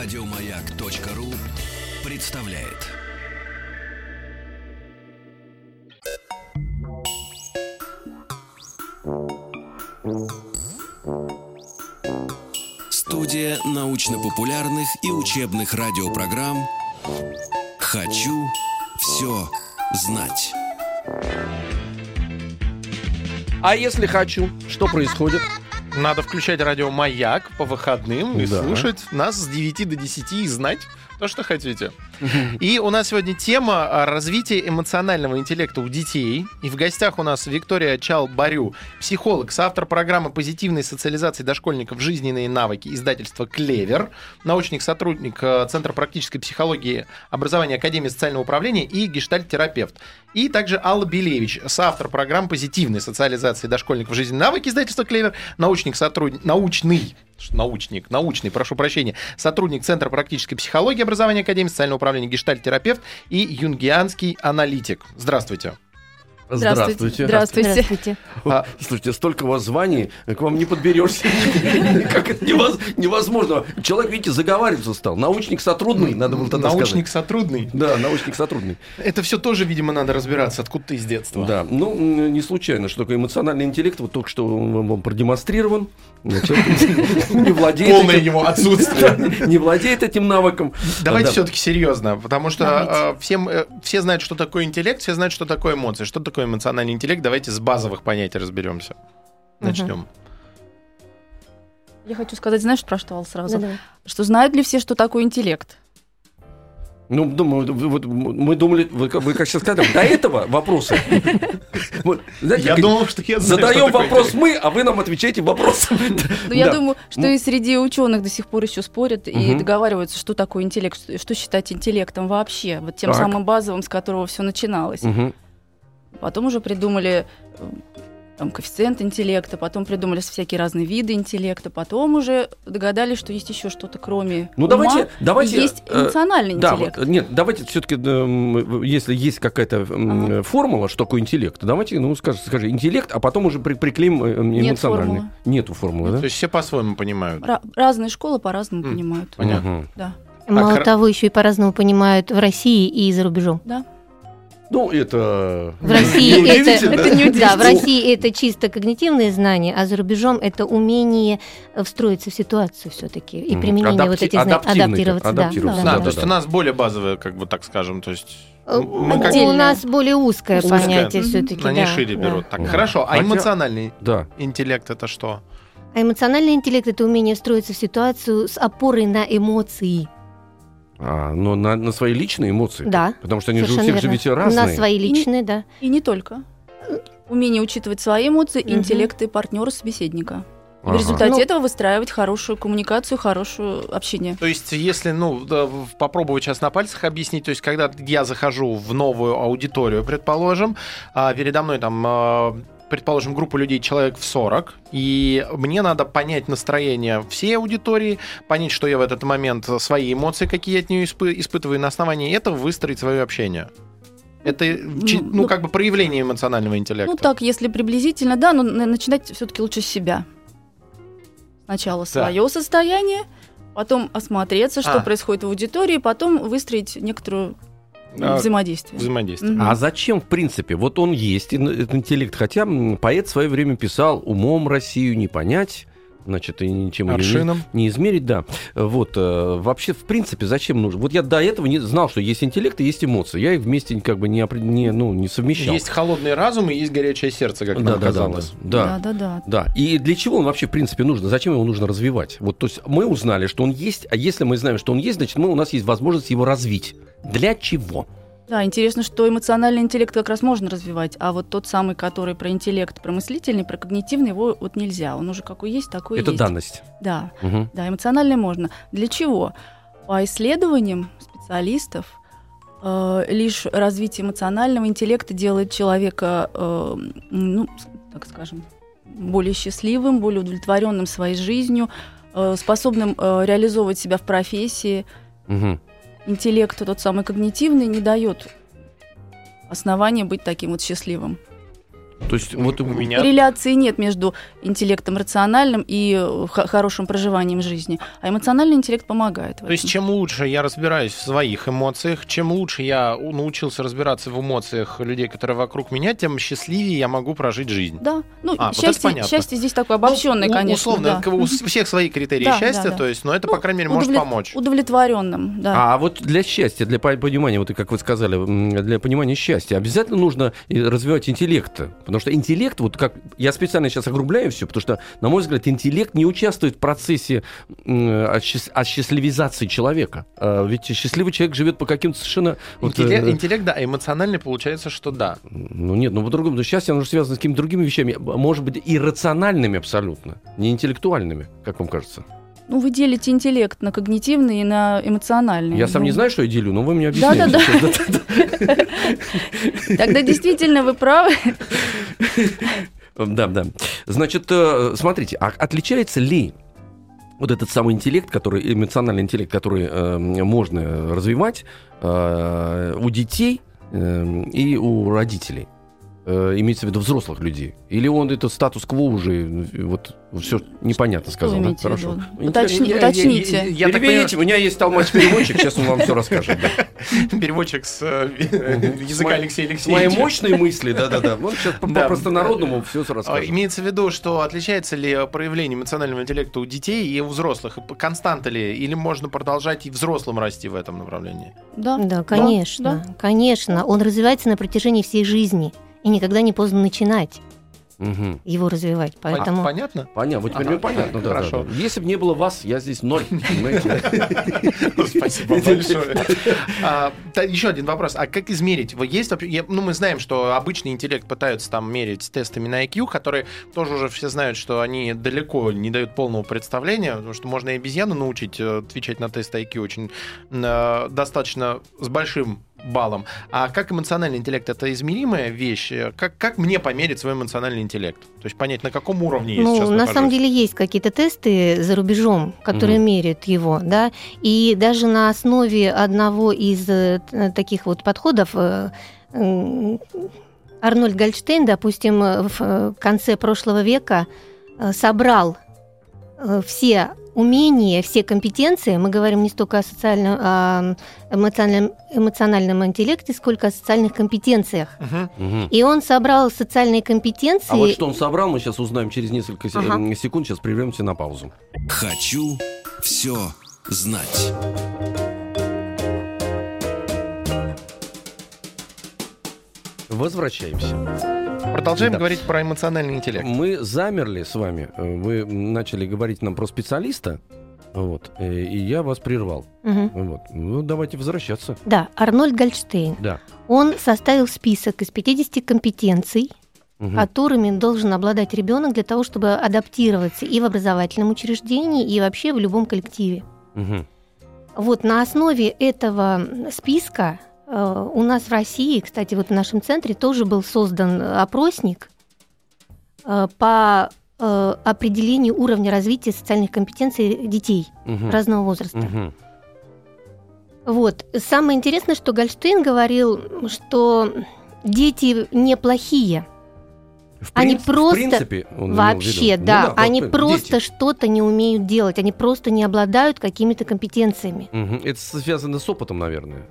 Радиомаяк.ру представляет. Студия научно-популярных и учебных радиопрограмм «Хочу все знать». А если хочу, что происходит? Надо включать радио «Маяк» по выходным и Да. слушать нас с 9 до 10 и знать то, что хотите. И у нас сегодня тема а, развития эмоционального интеллекта у детей. И в гостях у нас Виктория Чал-Барю, психолог, соавтор программы позитивной социализации дошкольников «Жизненные навыки» издательства «Клевер», научный сотрудник э, Центра практической психологии образования Академии социального управления и гештальт-терапевт. И также Алла Белевич, соавтор программ позитивной социализации дошкольников «Жизненные навыки» издательства «Клевер», научник сотрудник, научный научник, научный, прошу прощения, сотрудник Центра практической психологии образования Академии социального управления гештальт-терапевт и юнгианский аналитик. Здравствуйте. Здравствуйте. Здравствуйте. Здравствуйте. А, Слушайте, столько у вас званий, к вам не подберешься. Как это невозможно. Человек, видите, заговариваться стал. Научник сотрудный, надо было тогда научник сказать. сотрудный. Да, научник сотрудный. Это все тоже, видимо, надо разбираться, откуда ты из детства. Да, ну, не случайно, что такое эмоциональный интеллект, вот только что вам продемонстрирован. Не владеет Полное этим- его отсутствие. Не владеет этим навыком. Давайте Да. все-таки серьезно, потому что э, всем, э, все знают, что такое интеллект, все знают, что такое эмоции. Что такое эмоциональный интеллект? Давайте с базовых понятий разберемся. Начнем. Я хочу сказать, знаешь, про что, Ал, сразу? Да-да. Что знают ли все, что такое интеллект? Ну, думаю, вот мы думали, вы, как- вы как сейчас сказали, до этого вопросы. Знаете, Я думал, что я знаю, Задаем что такое вопрос мы, а вы нам отвечаете вопросом. Ну, я Да. думаю, что и среди ученых до сих пор еще спорят и договариваются, что такое интеллект, что, считать интеллектом вообще, вот тем Так. самым базовым, с которого все начиналось. Потом уже придумали э, там, коэффициент интеллекта, потом придумали всякие разные виды интеллекта, потом уже догадались, что есть еще что-то кроме Ну ума, давайте, давайте. есть э, эмоциональный Да, интеллект. вот, нет, давайте все-таки, если есть какая-то м, Ага. формула, что такое интеллект, давайте, ну, скажи, скажи интеллект, а потом уже при- приклеим э, Нет эмоциональный. формулы. Нету формулы, То да? есть все по-своему понимают. Ра- разные школы по-разному М. понимают. Понятно. Да. Мало хор- того, еще и по-разному понимают в России и за рубежом. Ну, это... В России Не это, Это не да, в. России это чисто когнитивные знания, а за рубежом это умение э, встроиться в ситуацию все-таки и применение Адапти- вот этих знаний, адаптироваться, да, адаптироваться, Да, да, то да. есть у нас более базовые, как бы так скажем, то есть Э, мы как. У нас более узкое, Узкое. понятие все-таки. они шире берут. Так, хорошо. А Хотя- эмоциональный Да. интеллект это что? А эмоциональный интеллект это умение встроиться в ситуацию с опорой на эмоции. А, но на, на свои личные эмоции. Да. Потому что они же у всех же ведь разные. На свои личные, да. И не только. Умение учитывать свои эмоции, Мгм. интеллект и партнера собеседника. И Ага. в результате Ну- этого выстраивать хорошую коммуникацию, хорошее общение. То есть, если, ну, да, попробовать сейчас на пальцах объяснить, то есть, когда я захожу в новую аудиторию, предположим, а передо мной там, а, предположим, группа людей, человек в 40, и мне надо понять настроение всей аудитории, понять, что я в этот момент, свои эмоции, какие я от нее испы- испытываю, и на основании этого выстроить свое общение. Это, чи- ну, ну, как бы проявление эмоционального интеллекта. Ну так, если приблизительно, да, но на- начинать все-таки лучше с себя. Сначала свое состояние, потом осмотреться, что А. происходит в аудитории, потом выстроить некоторую А, взаимодействие. Взаимодействие. Мгм. А зачем, в принципе, вот он есть, этот интеллект, хотя поэт в свое время писал «умом Россию не понять», значит, и ничем не, не измерить, да. Вот, э, вообще, в принципе, зачем нужно? Вот я до этого не знал, что есть интеллект и есть эмоции. Я их вместе как бы не, не, ну, не совмещал. Есть холодный разум и есть горячее сердце, как да, нам да, да, казалось. да, да. да, да. Да, и для чего он вообще, в принципе, нужно? Зачем его нужно развивать? Вот, то есть мы узнали, что он есть, а если мы знаем, что он есть, значит, мы, у нас есть возможность его развить. Для чего? Да, интересно, что эмоциональный интеллект как раз можно развивать, а вот тот самый, который про интеллект, про мыслительный, про когнитивный, его вот нельзя. Он уже какой есть, такой Это есть. данность. Да, Мгм. да, эмоциональный можно. Для чего? По исследованиям специалистов, э, лишь развитие эмоционального интеллекта делает человека, э, ну, так скажем, более счастливым, более удовлетворенным своей жизнью, э, способным э, реализовывать себя в профессии. Мгм. Интеллект, тот самый когнитивный, не дает основания быть таким вот счастливым. То есть вот У меня Реляции нет между интеллектом рациональным и э, х- хорошим проживанием жизни, а эмоциональный интеллект помогает. в То есть, чем лучше я разбираюсь в своих эмоциях, чем лучше я научился разбираться в эмоциях людей, которые вокруг меня, тем счастливее я могу прожить жизнь. Да, ну А, вот счастье, понятно. счастье здесь такое обобщенное, Ну, конечно. Условно, да. у всех свои критерии Да, счастья, да. то есть, но это, Ну, по крайней мере, может помочь. Удовлетворенным, да. А вот для счастья, для по- понимания, вот и как вы сказали, для понимания счастья, обязательно нужно развивать интеллект. Потому что интеллект, вот как я специально сейчас огрубляю все, потому что, на мой взгляд, интеллект не участвует в процессе осчаст- осчастливизации человека. А Ведь счастливый человек живет по каким-то совершенно... вот, Интеллект, э, интеллект, да, а эмоциональный получается, что да. Ну нет, ну по-другому. Но счастье, оно же связано с какими-то другими вещами. Может быть, иррациональными абсолютно, не интеллектуальными, как вам кажется. Ну, вы делите интеллект на когнитивный и на эмоциональный. Я сам Ну, не знаю, что я делю, но вы мне объясняете. Да-да-да. Тогда действительно вы правы. Да, да. Значит, э, смотрите, а отличается ли вот этот самый интеллект, который, эмоциональный интеллект, который э, можно развивать э, у детей э, и у родителей? Э, имеется в виду взрослых людей? Или он это статус-кво уже, э, вот все непонятно сказал, да? Хорошо. Уточни- я- Уточните. Я, я так Переведите, у меня есть толмач-переводчик, сейчас он вам все расскажет. переводчик с э, языка Алексея С моей Алексеевича. мощной мысли, да-да-да. Вот сейчас по- Да. по-простонародному все А, расскажет. Имеется в виду, что отличается ли проявление эмоционального интеллекта у детей и у взрослых? Константа ли? Или можно продолжать и взрослым расти в этом направлении? Да. Да, конечно, конечно. Он развивается на протяжении всей жизни. И никогда не поздно начинать Мгм. его развивать. Поэтому... А, Понятно? Понятно, вот теперь Ага, мне понятно, да, хорошо. да, да. Если бы не было вас, я здесь ноль? Ну, Спасибо большое. А, Еще один вопрос. А как измерить? Есть, ну, мы знаем, что обычный интеллект пытаются там мерить тестами на IQ, которые тоже уже все знают, что они далеко не дают полного представления, потому что можно и обезьяну научить э, отвечать на тест IQ очень э, достаточно с большим баллом. А как эмоциональный интеллект это измеримая вещь? Как, как мне померить свой эмоциональный интеллект? То есть понять, на каком уровне я Ну, сейчас на нахожусь? самом деле есть какие-то тесты за рубежом, которые Мгм. меряют его, да, и даже на основе одного из э, таких вот подходов э, Арнольд Гольдштейн, допустим, в э, конце прошлого века собрал все умения, все компетенции, мы говорим не столько о социальном, а эмоциональном, эмоциональном интеллекте, сколько о социальных компетенциях. Мгм. Мгм. И он собрал социальные компетенции. А вот что он собрал, мы сейчас узнаем через несколько Ага. м, секунд. Сейчас прервемся на паузу. Хочу все знать. Возвращаемся. Продолжаем Да. говорить про эмоциональный интеллект. Мы замерли с вами. Вы начали говорить нам про специалиста. Вот. э, И я вас прервал. Мгм. Вот. Ну, давайте возвращаться. Да, Арнольд Гольдштейн. Да. Он составил список из 50 компетенций, Мгм. которыми должен обладать ребенок для того, чтобы адаптироваться и в образовательном учреждении, и вообще в любом коллективе. Мгм. Вот на основе этого списка у нас в России, кстати, вот в нашем центре тоже был создан опросник э, по э, определению уровня развития социальных компетенций детей Мгм. разного возраста. Мгм. Вот. Самое интересное, что Гольштейн говорил, что дети неплохие. В Они принцип- просто- в принципе, он Вообще, виду. Ну да. они бы просто что-то не умеют делать. Они просто не обладают какими-то компетенциями. Мгм. Это связано с опытом, наверное.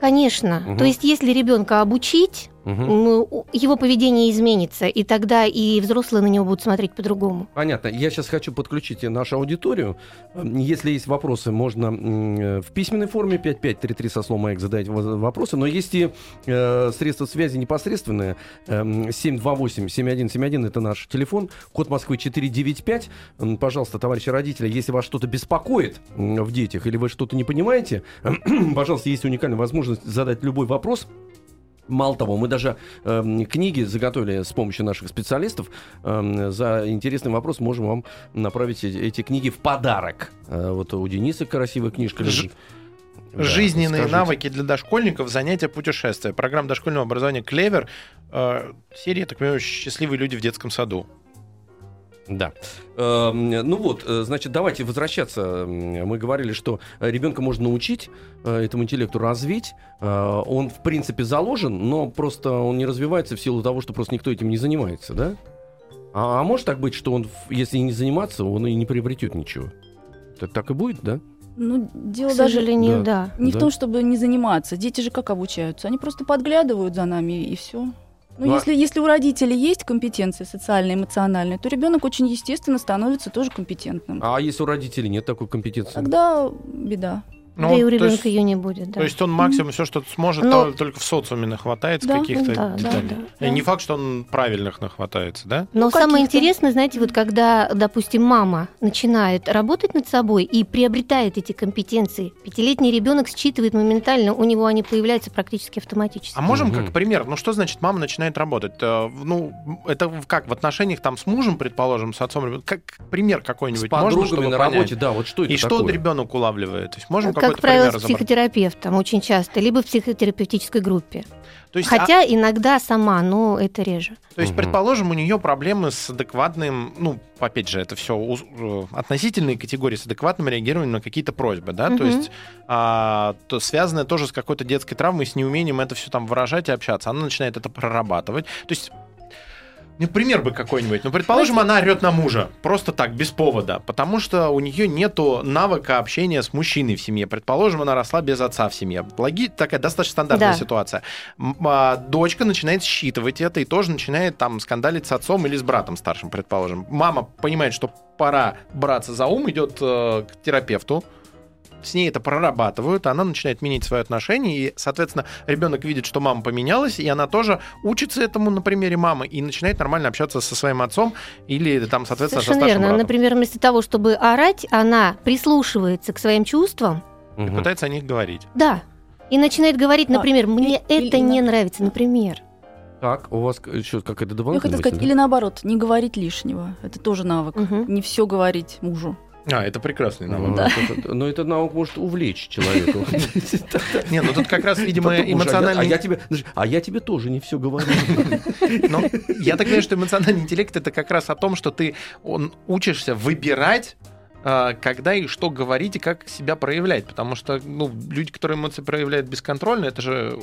Конечно. Мгм. То есть, если ребенка обучить, Мгм. ну, у- его поведение изменится, и тогда и взрослые на него будут смотреть по-другому. Понятно. Я сейчас хочу подключить нашу аудиторию. М, Если есть вопросы, можно э, в письменной форме 5533 со словом «Маяк» задать вопросы. Но есть и э, средства связи непосредственные. Эм, 728-7171 это наш телефон. Код Москвы 495. М, Пожалуйста, товарищи родители, если вас что-то беспокоит в детях или вы что-то не понимаете, пожалуйста, есть уникальная возможность задать любой вопрос. Мало того, мы даже эм, книги заготовили с помощью наших специалистов. Эм, за интересный вопрос можем вам направить эти, эти книги в подарок. Э, вот у Дениса красивая книжка лежит. Да, Жизненные скажите. навыки для дошкольников, занятия путешествия. Программа дошкольного образования «Клевер». Э, серия, так понимаю, «Счастливые люди в детском саду». Да. Эм, Ну вот, э, значит, давайте возвращаться. Мы говорили, что ребенка можно научить э, этому интеллекту развить. Э, Он, в принципе, заложен, но просто он не развивается в силу того, что просто никто этим не занимается, да? А, а может так быть, что он, если не заниматься, он и не приобретет ничего? Так, так и будет, да? Ну, дело К даже сожалению, да. не Да. в том, чтобы не заниматься. Дети же как обучаются? Они просто подглядывают за нами и все. Ну, Ну, а- если, если у родителей есть компетенции социальные, эмоциональные, то ребенок очень естественно становится тоже компетентным. А если у родителей нет такой компетенции? Тогда беда. Ну, да и у то ребенка есть- ее не будет, да. То есть он максимум все, что сможет, Но- то только в социуме нахватается Да, каких-то да, деталей. да, И да. не факт, что он правильных нахватается, да? Но Ну, самое каких-то. интересное, знаете, вот когда, допустим, мама начинает работать над собой и приобретает эти компетенции, пятилетний ребенок считывает моментально, у него они появляются практически автоматически. А можем Мгм. как пример? Ну что значит мама начинает работать? Э, Ну это в- как в отношениях там с мужем, предположим, с отцом? Как пример С какой-нибудь можно, подругами чтобы на понять? работе, да, вот что это И что такое? ребенок улавливает? То есть можем как какой-то правило, с психотерапевтом очень часто, либо в психотерапевтической группе. То есть, а- Хотя иногда сама, но это реже. То есть, Мгм. предположим, у нее проблемы с адекватным, ну, опять же, это все относительные категории с адекватным реагированием на какие-то просьбы, да, то Мгм. есть а, то связанное тоже с какой-то детской травмой, с неумением это все там выражать и общаться. Она начинает это прорабатывать. То есть ну, пример бы какой-нибудь. Ну, предположим, она орет на мужа. Просто так, без повода. Потому что у нее нету навыка общения с мужчиной в семье. Предположим, она росла без отца в семье. Логи... Такая достаточно стандартная Да. ситуация. А, дочка начинает считывать это и тоже начинает там скандалить с отцом или с братом старшим, предположим. Мама понимает, что пора браться за ум, идет э, к терапевту, с ней это прорабатывают, она начинает менять свои отношения, и, соответственно, ребенок видит, что мама поменялась, и она тоже учится этому на примере мамы и начинает нормально общаться со своим отцом или там, соответственно, со Совершенно старшим верно. братом. Например, вместо того, чтобы орать, она прислушивается к своим чувствам, И Мгм. пытается о них говорить. да, и начинает говорить, А, например, мне и- это или не на- нравится, например. Так, у вас еще какая-то Я дополнительная хотела мысль, сказать, да? или наоборот, не говорить лишнего. Это тоже навык. Мгм. Не все говорить мужу. А, это прекрасный Ну, навык. Да. Но это навык может увлечь человека. Не, ну тут как раз, видимо, а я- А эмоциональный... я тебе, а я тебе тоже не все говорю. Но я так понимаю, что эмоциональный интеллект это как раз о том, что ты он, учишься выбирать а, когда и что говорить и как себя проявлять. Потому что ну, люди, которые эмоции проявляют бесконтрольно, это же...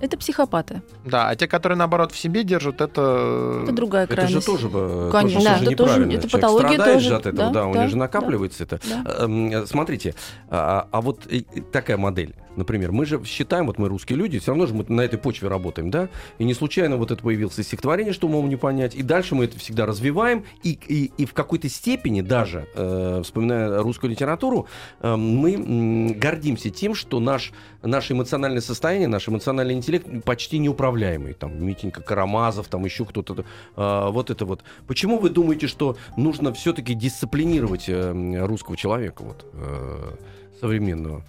Это психопаты. Да, а те, которые, наоборот, в себе держат, это... Это другая Это крайность. же тоже, э, Конечно, тоже да. же Это тоже- это Человек патология страдает тоже. же от этого, Да, да, у да, него же да. накапливается это. Да. Эм, э, Смотрите, а а вот э, такая модель, например, мы же считаем, вот мы русские люди, все равно же мы на этой почве работаем, да, и не случайно вот это появилось стихотворение, что умом не понять, и дальше мы это всегда развиваем, и, и, и в какой-то степени даже, э, вспоминая русскую литературу, э, мы м, гордимся тем, что наш, наше эмоциональное состояние, наш эмоциональный интеллект почти неуправляемый, там, Митенька Карамазов, там еще кто-то, э, вот это вот. Почему вы думаете, что нужно все-таки дисциплинировать э, русского человека, вот, э, современного?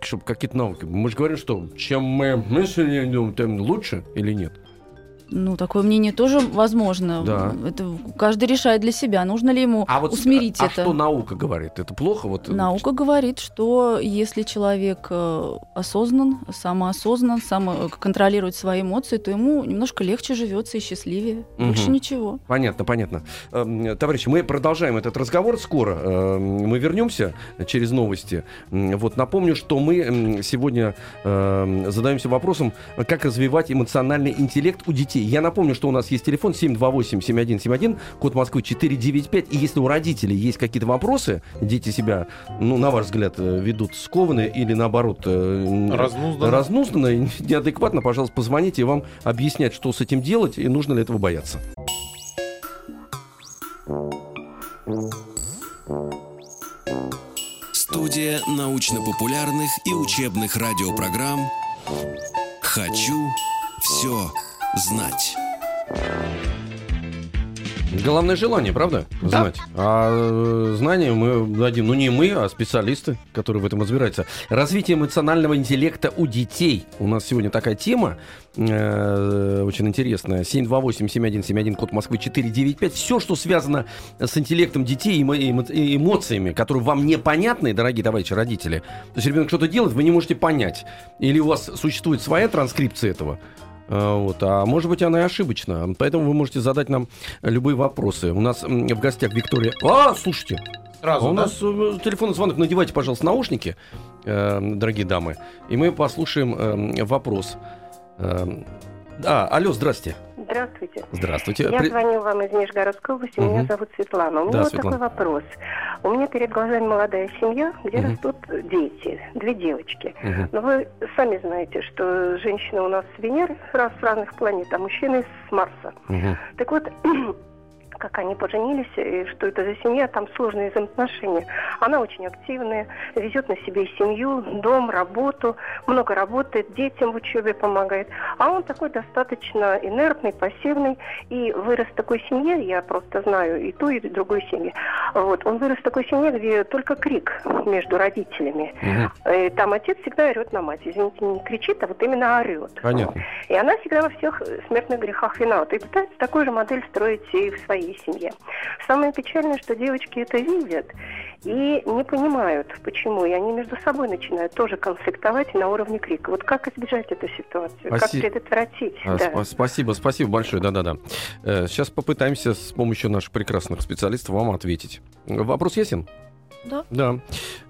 Чтобы какие-то навыки. Мы же говорим, что чем мы мысли, тем лучше или нет? Ну, такое мнение тоже возможно. Да. Это каждый решает для себя, нужно ли ему А вот усмирить а это. что наука говорит? Это плохо? Вот, Наука говорит, что если человек э, осознан, самоосознан, сам э, контролирует свои эмоции, то ему немножко легче живется и счастливее. Мгм. Больше ничего. Понятно, понятно. Эм, Товарищи, мы продолжаем этот разговор скоро. Эм, Мы вернемся через новости. Вот напомню, что мы сегодня эм, задаемся вопросом, как развивать эмоциональный интеллект у детей. Я напомню, что у нас есть телефон 728-7171, код Москвы 495. И если у родителей есть какие-то вопросы, дети себя, ну, на ваш взгляд, э, ведут скованно или наоборот э, Разнузданно. разнузданно и неадекватно, пожалуйста, позвоните и вам объяснять, что с этим делать и нужно ли этого бояться. Студия научно-популярных и учебных радиопрограмм «Хочу все знать». Главное желание, правда? Да. Знать. А э, знания мы дадим, ну не мы, а специалисты, которые в этом разбираются. Развитие эмоционального интеллекта у детей. У нас сегодня такая тема э, очень интересная. 728-7171, код Москвы 495. Все, что связано с интеллектом детей и эмо- эмоциями, которые вам непонятны, дорогие товарищи родители. То есть ребенок что-то делает, вы не можете понять. Или у вас существует своя транскрипция этого. А, Вот. А может быть, она и ошибочна. Поэтому вы можете задать нам любые вопросы. У нас в гостях Виктория... А, слушайте, Сразу, а у да? нас э, телефонный звонок. Надевайте, пожалуйста, наушники, э, дорогие дамы, и мы послушаем э, вопрос. Э, а, алло, здрасте. Здравствуйте. Здравствуйте. Я При- звоню вам из Нижегородской области, Мгм. меня зовут Светлана. У меня Да, вот Светлана. такой вопрос. У меня перед глазами молодая семья, где Мгм. растут дети, две девочки. Мгм. Но вы сами знаете, что женщины у нас с Венеры, раз с разных планет, а мужчины с Марса. Мгм. Так вот, как они поженились, и что это за семья, там сложные взаимоотношения. Она очень активная, везет на себе семью, дом, работу, много работает, детям в учебе помогает. А он такой достаточно инертный, пассивный, и вырос в такой семье, я просто знаю и ту, и другую семью. Вот, он вырос в такой семье, где только крик между родителями. Мгм. Э, Там отец всегда орет на мать. Извините, не кричит, а вот именно орет. Понятно. И она всегда во всех смертных грехах виновата. И пытается такую же модель строить и в своей семье. Самое печальное, что девочки это видят и не понимают, почему. И они между собой начинают тоже конфликтовать на уровне крика. Вот как избежать эту ситуацию? Как Спаси- предотвратить? А, Да. спа- Спасибо, спасибо большое, да-да-да. Э, Сейчас попытаемся с помощью наших прекрасных специалистов вам ответить. Вопрос ясен? Да. Да.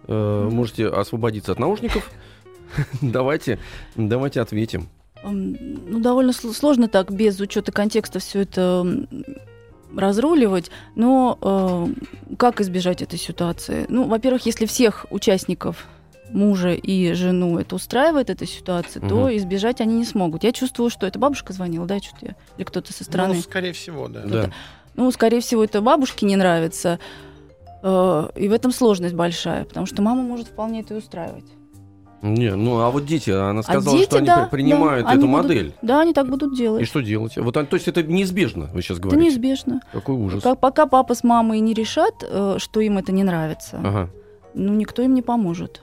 Э, Можете освободиться от наушников. Давайте, давайте ответим. Ну, довольно сл- сложно так, без учета контекста, все это разруливать. Но э, как избежать этой ситуации? Ну, во-первых, если всех участников мужа и жену это устраивает, эта ситуация, Мгм. то избежать они не смогут. Я чувствую, что это бабушка звонила, да, что-то я, или кто-то со стороны. Ну, скорее всего, да. Да. Ну, скорее всего, это бабушке не нравится. Э, И в этом сложность большая, потому что мама может вполне это и устраивать. Не, ну а вот дети, она А сказала, дети, что они да, при- принимают да, эту они будут- модель. Да, они так будут делать. И что делать? Вот, то есть это неизбежно, вы сейчас это говорите? неизбежно. Какой ужас. Как- пока папа с мамой не решат, э, что им это не нравится, Ага. ну, никто им не поможет.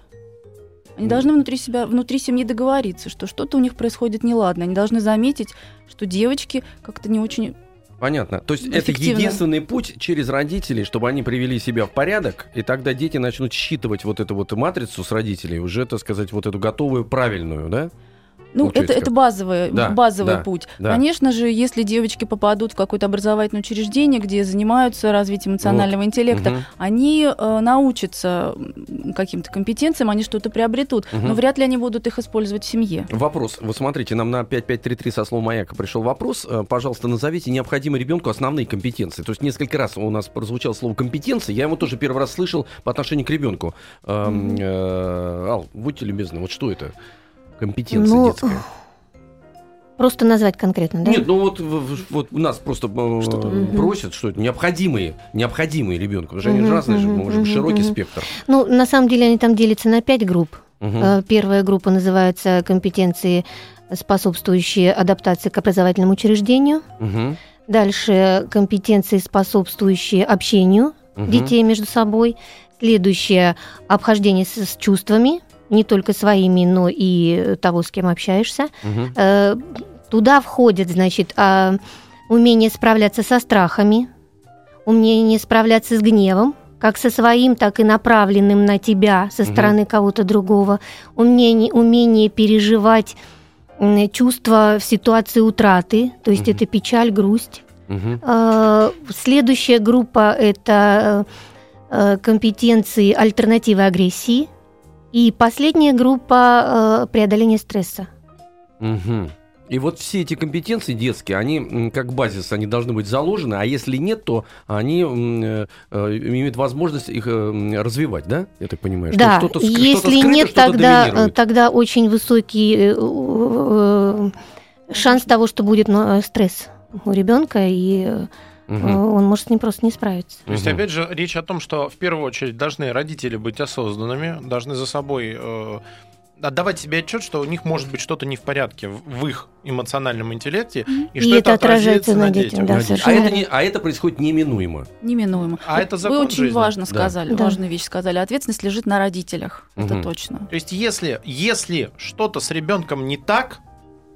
Они Ну. должны внутри себя, внутри семьи договориться, что что-то у них происходит неладно. Они должны заметить, что девочки как-то не очень... Понятно. То есть это единственный путь через родителей, чтобы они привели себя в порядок, и тогда дети начнут считывать вот эту вот матрицу с родителей, уже, так сказать, вот эту готовую, правильную, да? Ну, это, это базовый, Да, базовый да, путь. да. Конечно же, если девочки попадут в какое-то образовательное учреждение, где занимаются развитием эмоционального интеллекта, Мгм. они э, научатся каким-то компетенциям, они что-то приобретут, Мгм. но вряд ли они будут их использовать в семье. Вопрос. Вот смотрите, нам на 5533 со словом «Маяка» пришел вопрос. Э, Пожалуйста, назовите необходимые ребенку основные компетенции. То есть несколько раз у нас прозвучало слово «компетенции». Я его тоже первый раз слышал по отношению к ребенку. Эм, э, Ал, будьте любезны, вот что это? Компетенция Ну, детская. Просто назвать конкретно, да? Нет, ну вот, вот у нас просто э, Что-то. Мгм. просят, что это необходимые, необходимые ребенку. Потому что они же разные же, мгм, может быть, мгм, широкий мгм. спектр. Ну, на самом деле они там делятся на пять групп. Э, Первая группа называется компетенции, способствующие адаптации к образовательному учреждению. Мгм. Дальше компетенции, способствующие общению Мгм. детей между собой. Следующее обхождение с, с чувствами, не только своими, но и того, с кем общаешься. Э, Туда входит, значит, а, умение справляться со страхами, умение справляться с гневом, как со своим, так и направленным на тебя со стороны кого-то другого, умение, умение переживать м, чувства в ситуации утраты, то есть Мгм. это печаль, грусть. Э, Следующая группа – это э, компетенции альтернативы агрессии. И последняя группа э, – преодоление стресса. Мгм. И вот все эти компетенции детские, они как базис, они должны быть заложены, а если нет, то они э, э, имеют возможность их э, развивать, да? Я так понимаю. что Да, что-то ск- если что-то скрыто, нет, что-то тогда, доминирует. э, тогда очень высокий э, э, шанс того, что будет стресс у ребенка, и Мгм. он может с ним просто не справиться. То есть, Мгм. опять же, речь о том, что в первую очередь должны родители быть осознанными, должны за собой э, отдавать себе отчет, что у них может быть что-то не в порядке в, в их эмоциональном интеллекте, и, И что это, это отражается отразится на детях, да, А это, не, а это происходит неминуемо. Неминуемо. А Вы- это закон Вы очень жизни. важно сказали, Да. важную вещь сказали. Ответственность лежит на родителях. Мгм. Это точно. То есть, если, если что-то с ребенком не так,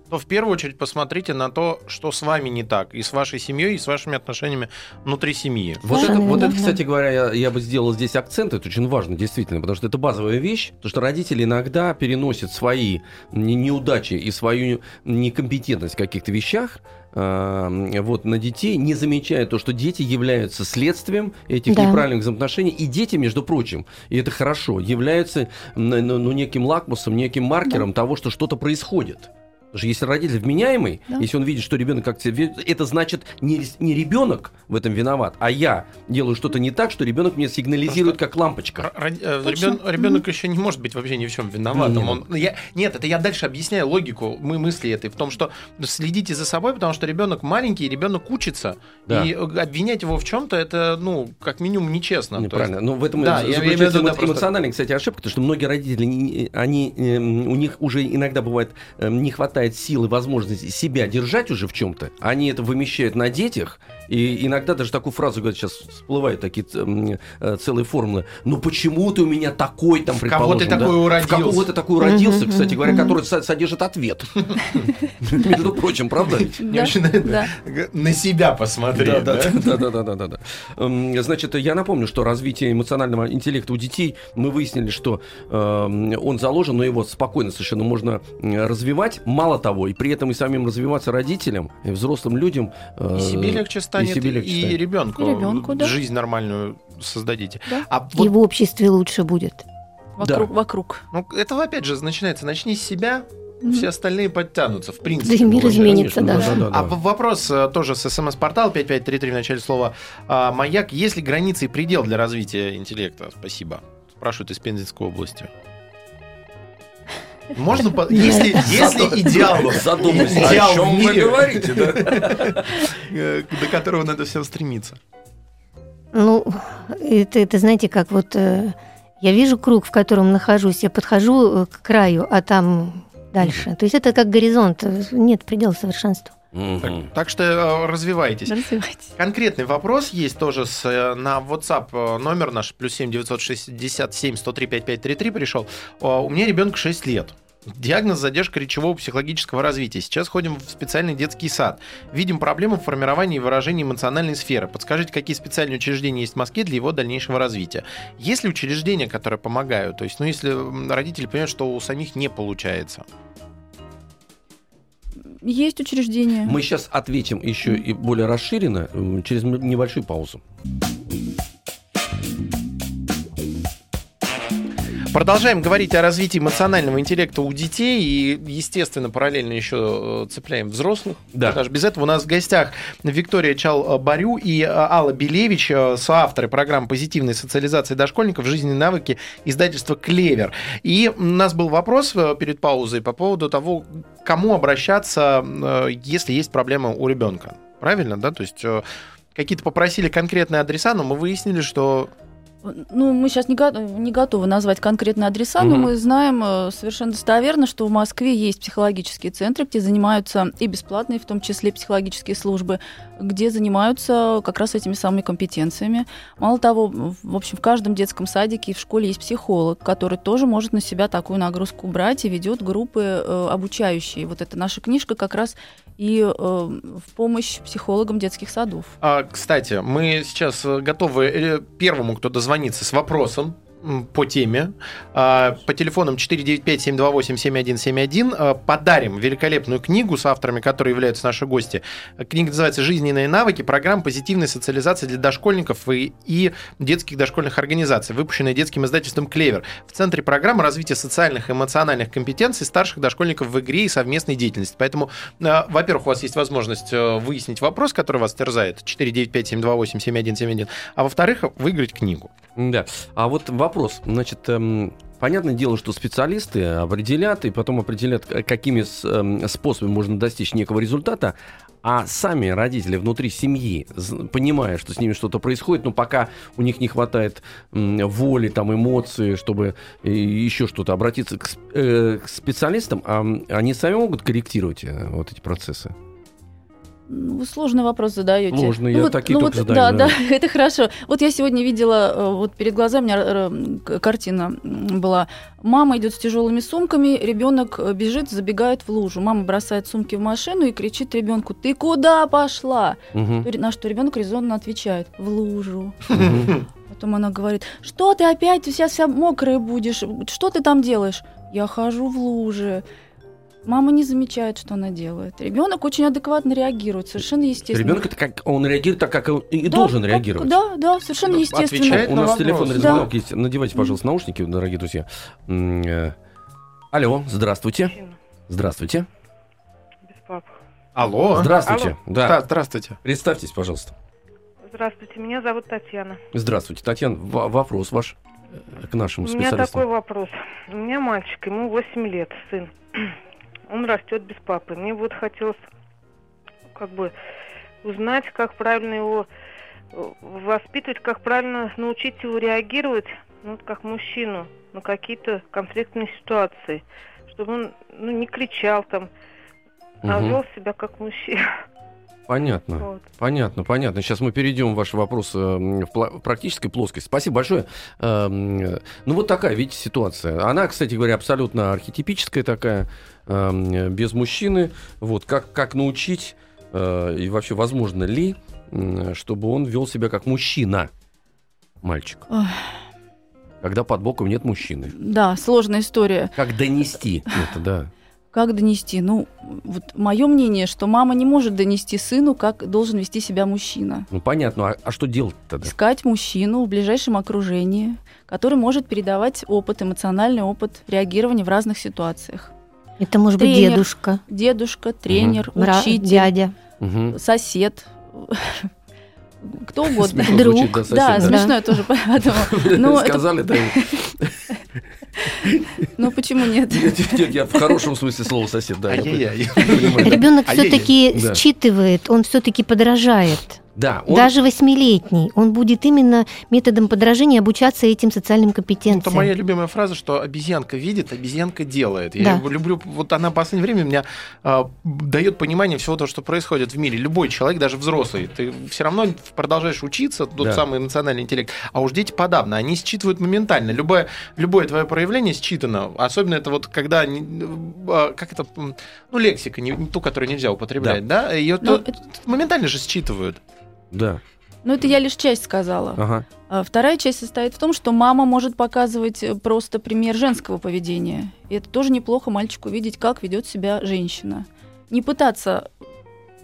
то в первую очередь посмотрите на то, что с вами не так, и с вашей семьей, и с вашими отношениями внутри семьи. Вот это, Совершенно вот это, кстати говоря, я, я бы сделал здесь акцент, это очень важно, действительно, потому что это базовая вещь, потому что родители иногда переносят свои не- неудачи и свою некомпетентность в каких-то вещах э, вот, на детей, не замечая то, что дети являются следствием этих Да. неправильных взаимоотношений, и дети, между прочим, и это хорошо, являются ну, ну, неким лакмусом, неким маркером того, что что-то происходит. Что если родитель вменяемый, Да. если он видит, что ребенок как себя ведет, это значит не, не ребенок в этом виноват, а я делаю что-то не так, что ребенок мне сигнализирует как лампочка. Точно. Точно. Ребенок еще не может быть вообще ни в чем виноватым. Не, Он- ну, я- нет, это я дальше объясняю логику мы мысли этой в том, что следите за собой, потому что ребенок маленький, ребенок учится, Да. и э, обвинять его в чем-то это, ну, как минимум нечестно. Неправильно. Но в этом Да, я- я да, эмо- просто- эмоциональная, кстати, ошибка, потому что многие родители, они, эм, у них уже иногда бывает эм, не хватает силы, возможности себя держать уже в чем-то. Они это вымещают на детях, и иногда даже такую фразу говорят, сейчас всплывают такие э, целые формулы. Ну почему ты у меня такой там, В кого ты предположим, да? такой В уродился? кого ты такой уродился, кстати говоря, который со- содержит ответ. Между прочим, правда? Не Да, начинает да. на себя посмотреть. Да, да? да, да, да, да, да, да. Эм, Значит, я напомню, что развитие эмоционального интеллекта у детей мы выяснили, что эм, он заложен, но его спокойно совершенно можно развивать. Мало того, и при этом и самим развиваться родителям, и взрослым людям. э, И себе легче станет, и, себе легче станет. ребенку. И ребенку, да. Жизнь нормальную создадите. Да. А И вот, в обществе лучше будет. Вокруг, вокруг. ну, это опять же начинается. Начни с себя, Мгм. все остальные подтянутся, в Да принципе. и мир бывает. изменится, Конечно, да. да, да, А да. вопрос э, тоже с смс-портала 5533 в начале слова а, «Маяк». Есть ли границы и предел для развития интеллекта? Спасибо. Спрашивают из Пензенской области. Можно, по- если, если идеал, Задумайся, идеал о чем в вы мире, говорите, да? э, до которого надо всем стремиться. Ну, это, это знаете, как вот э, я вижу круг, в котором нахожусь, я подхожу э, к краю, а там дальше. То есть это как горизонт, нет предела совершенству. Так, так что э, развивайтесь. Развивайтесь. Конкретный вопрос есть тоже с, э, на WhatsApp э, номер наш плюс 7 967 103 5533 пришел. У меня ребенку 6 лет. Диагноз задержка речевого психологического развития. Сейчас ходим в специальный детский сад. Видим проблему в формировании и выражении эмоциональной сферы. Подскажите, какие специальные учреждения есть в Москве для его дальнейшего развития? Есть ли учреждения, которые помогают? То есть, ну, если родители понимают, что у самих не получается. Есть учреждения. Мы сейчас ответим еще и более расширенно м, через небольшую паузу. Продолжаем говорить о развитии эмоционального интеллекта у детей и, естественно, параллельно еще э, цепляем взрослых. Да. Даже без этого у нас в гостях Виктория Чал-Барю и э, Алла Белевич, э, соавторы программы позитивной социализации дошкольников «Жизненные навыки» издательства «Клевер». И у нас был вопрос перед паузой по поводу того, кому обращаться, если есть проблема у ребенка. Правильно, да? То есть какие-то попросили конкретные адреса, но мы выяснили, что Ну, мы сейчас не, го- не готовы назвать конкретные адреса, но Мгм. мы знаем э, совершенно достоверно, что в Москве есть психологические центры, где занимаются и бесплатные, в том числе психологические службы, где занимаются как раз этими самыми компетенциями. Мало того, в общем, в каждом детском садике и в школе есть психолог, который тоже может на себя такую нагрузку брать и ведет группы э, обучающие. Вот эта наша книжка как раз и э, в помощь психологам детских садов. А, кстати, мы сейчас э, готовы э, первому, кто дозвонится с вопросом по теме. А, По телефонам 495-728-7171 а, подарим великолепную книгу с авторами, которые являются наши гости. Книга называется «Жизненные навыки. Программа позитивной социализации для дошкольников и, и детских дошкольных организаций», выпущенная детским издательством «Клевер». В центре программы развитие социальных и эмоциональных компетенций старших дошкольников в игре и совместной деятельности. Поэтому, э, во-первых, у вас есть возможность э, выяснить вопрос, который вас терзает, 495-728-7171, а во-вторых, выиграть книгу. Да. А вот вопрос. Значит, эм, понятное дело, что специалисты определят и потом определят, к- какими эм, способами можно достичь некого результата. А сами родители внутри семьи, понимая, что с ними что-то происходит, но пока у них не хватает воли, там, эмоций, чтобы э, еще что-то обратиться к, э, к специалистам, а, они сами могут корректировать э, вот эти процессы. Ну, сложный вопрос задаете. Сложный, ну, я вот, такие ну, только вот, задаю, Да, да. да, это хорошо. Вот я сегодня видела, э, вот перед глазами у меня э, к- картина была. Мама идет с тяжелыми сумками, ребенок э, бежит, забегает в лужу. Мама бросает сумки в машину и кричит ребенку: Ты куда пошла? Мгм. На что ребенок резонно отвечает: В лужу. Потом она говорит, что ты опять сейчас вся мокрая будешь, что ты там делаешь? Я хожу в луже. Мама не замечает, что она делает. Ребенок очень адекватно реагирует, совершенно естественно. Ребенок это как он реагирует так, как он и Да, должен как- реагировать. Да, да, совершенно Ну, естественно. отвечает У на нас вопрос. телефонный Да. звонок есть. Надевайте, пожалуйста, наушники, дорогие друзья. Э, Алло, здравствуйте. Здравствуйте. Без пап. Алло. Здравствуйте. Да, Да. здравствуйте. Представьтесь, пожалуйста. Здравствуйте, меня зовут Татьяна. Здравствуйте, Татьяна. В- вопрос ваш э, к нашему У меня специалисту. такой вопрос. У меня мальчик, ему 8 лет, сын. Он растет без папы. Мне вот хотелось как бы узнать, как правильно его э, воспитывать, как правильно научить его реагировать, ну, вот как мужчину, на какие-то конфликтные ситуации, чтобы он ну, не кричал там, а Мгм. вел себя как мужчина. Понятно. Вот. Понятно, понятно. Сейчас мы перейдем в ваш вопрос э, в практической плоскости. Спасибо большое. Э, Ну, вот такая, видите, ситуация. Она, кстати говоря, абсолютно архетипическая такая, э, без мужчины. Вот, как, как научить, и вообще, возможно ли, чтобы он вел себя как мужчина, мальчик, Ой, когда под боком нет мужчины. Да, сложная история. Как донести это, да. Как донести? Ну, вот мое мнение, что мама не может донести сыну, как должен вести себя мужчина. Ну, понятно. А, а что делать тогда? Искать мужчину в ближайшем окружении, который может передавать опыт, эмоциональный опыт реагирования в разных ситуациях. Это может быть Тренер. дедушка, Дедушка, тренер, бра- учитель, дядя. Мгм. сосед, кто угодно. Смешно Друг. звучит, да, сосед, Да, смешно тоже, поэтому. Ну, это- Сказали, да. ну почему нет? Нет, я в хорошем смысле слова сосед, да. Ребенок все-таки считывает, он все-таки подражает. Да, он- Даже восьмилетний, он будет именно методом подражания обучаться этим социальным Это компетенциям. моя любимая фраза, что обезьянка видит, обезьянка делает. Я Да. его люблю, вот она в последнее время меня а, дает понимание всего того, что происходит в мире. Любой человек, даже взрослый, ты все равно продолжаешь учиться, тот Да. самый эмоциональный интеллект. А уж дети подавно, они считывают моментально. Любое, любое твое проявление считано. Особенно это вот когда, а, как это, ну, лексика, не, ту, которую нельзя употреблять, да? Ее Ну, то- моментально же считывают. Да, Ну, это я лишь часть сказала. ага. А Вторая часть состоит в том, что мама может показывать э, просто пример женского поведения. И это тоже неплохо мальчику видеть, как ведет себя женщина. Не пытаться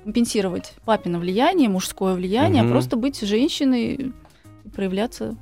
компенсировать папино влияние, мужское влияние, Мгм. а просто быть женщиной и проявляться.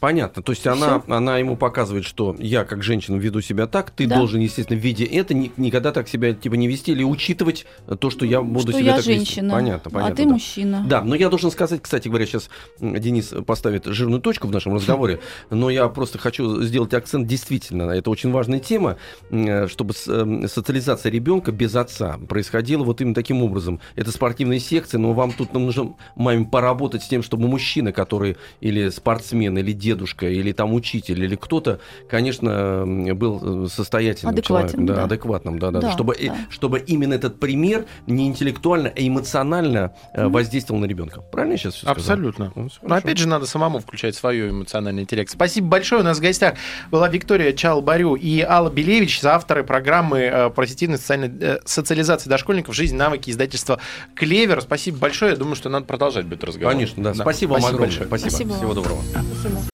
Понятно. То есть она, она ему показывает, что я как женщина веду себя так, ты Да. должен, естественно, видя это, ни- никогда так себя типа не вести или учитывать то, что я буду что себя я так вести. женщина, Понятно, понятно. а ты да. мужчина. Да, но я должен сказать, кстати говоря, сейчас Денис поставит жирную точку в нашем разговоре, но я просто хочу сделать акцент действительно, это очень важная тема, э, чтобы эм, социализация ребенка без отца происходила вот именно таким образом. Это спортивные секции, но вам тут нужно маме поработать с тем, чтобы мужчина, который или спортсмен, или дедушка, или там учитель, или кто-то, конечно, был э, состоятельным Адекватен, человеком, да, да. адекватным, да, да, Да, чтобы, да. чтобы именно этот пример не интеллектуально, а эмоционально Мгм. воздействовал на ребенка. Правильно я сейчас все сказал? Абсолютно. Ну, всё Но опять же, надо самому включать свой эмоциональный интеллект. Спасибо большое. У нас в гостях была Виктория Чалбарю и Алла Белевич, авторы программы э, позитивной социальной э, социализации дошкольников «Жизнь, навыки» издательства «Клевер». Спасибо большое. Я думаю, что надо продолжать этот разговор. Конечно, да. Спасибо вам огромное. большое. Спасибо. Спасибо Всего доброго. Спасибо.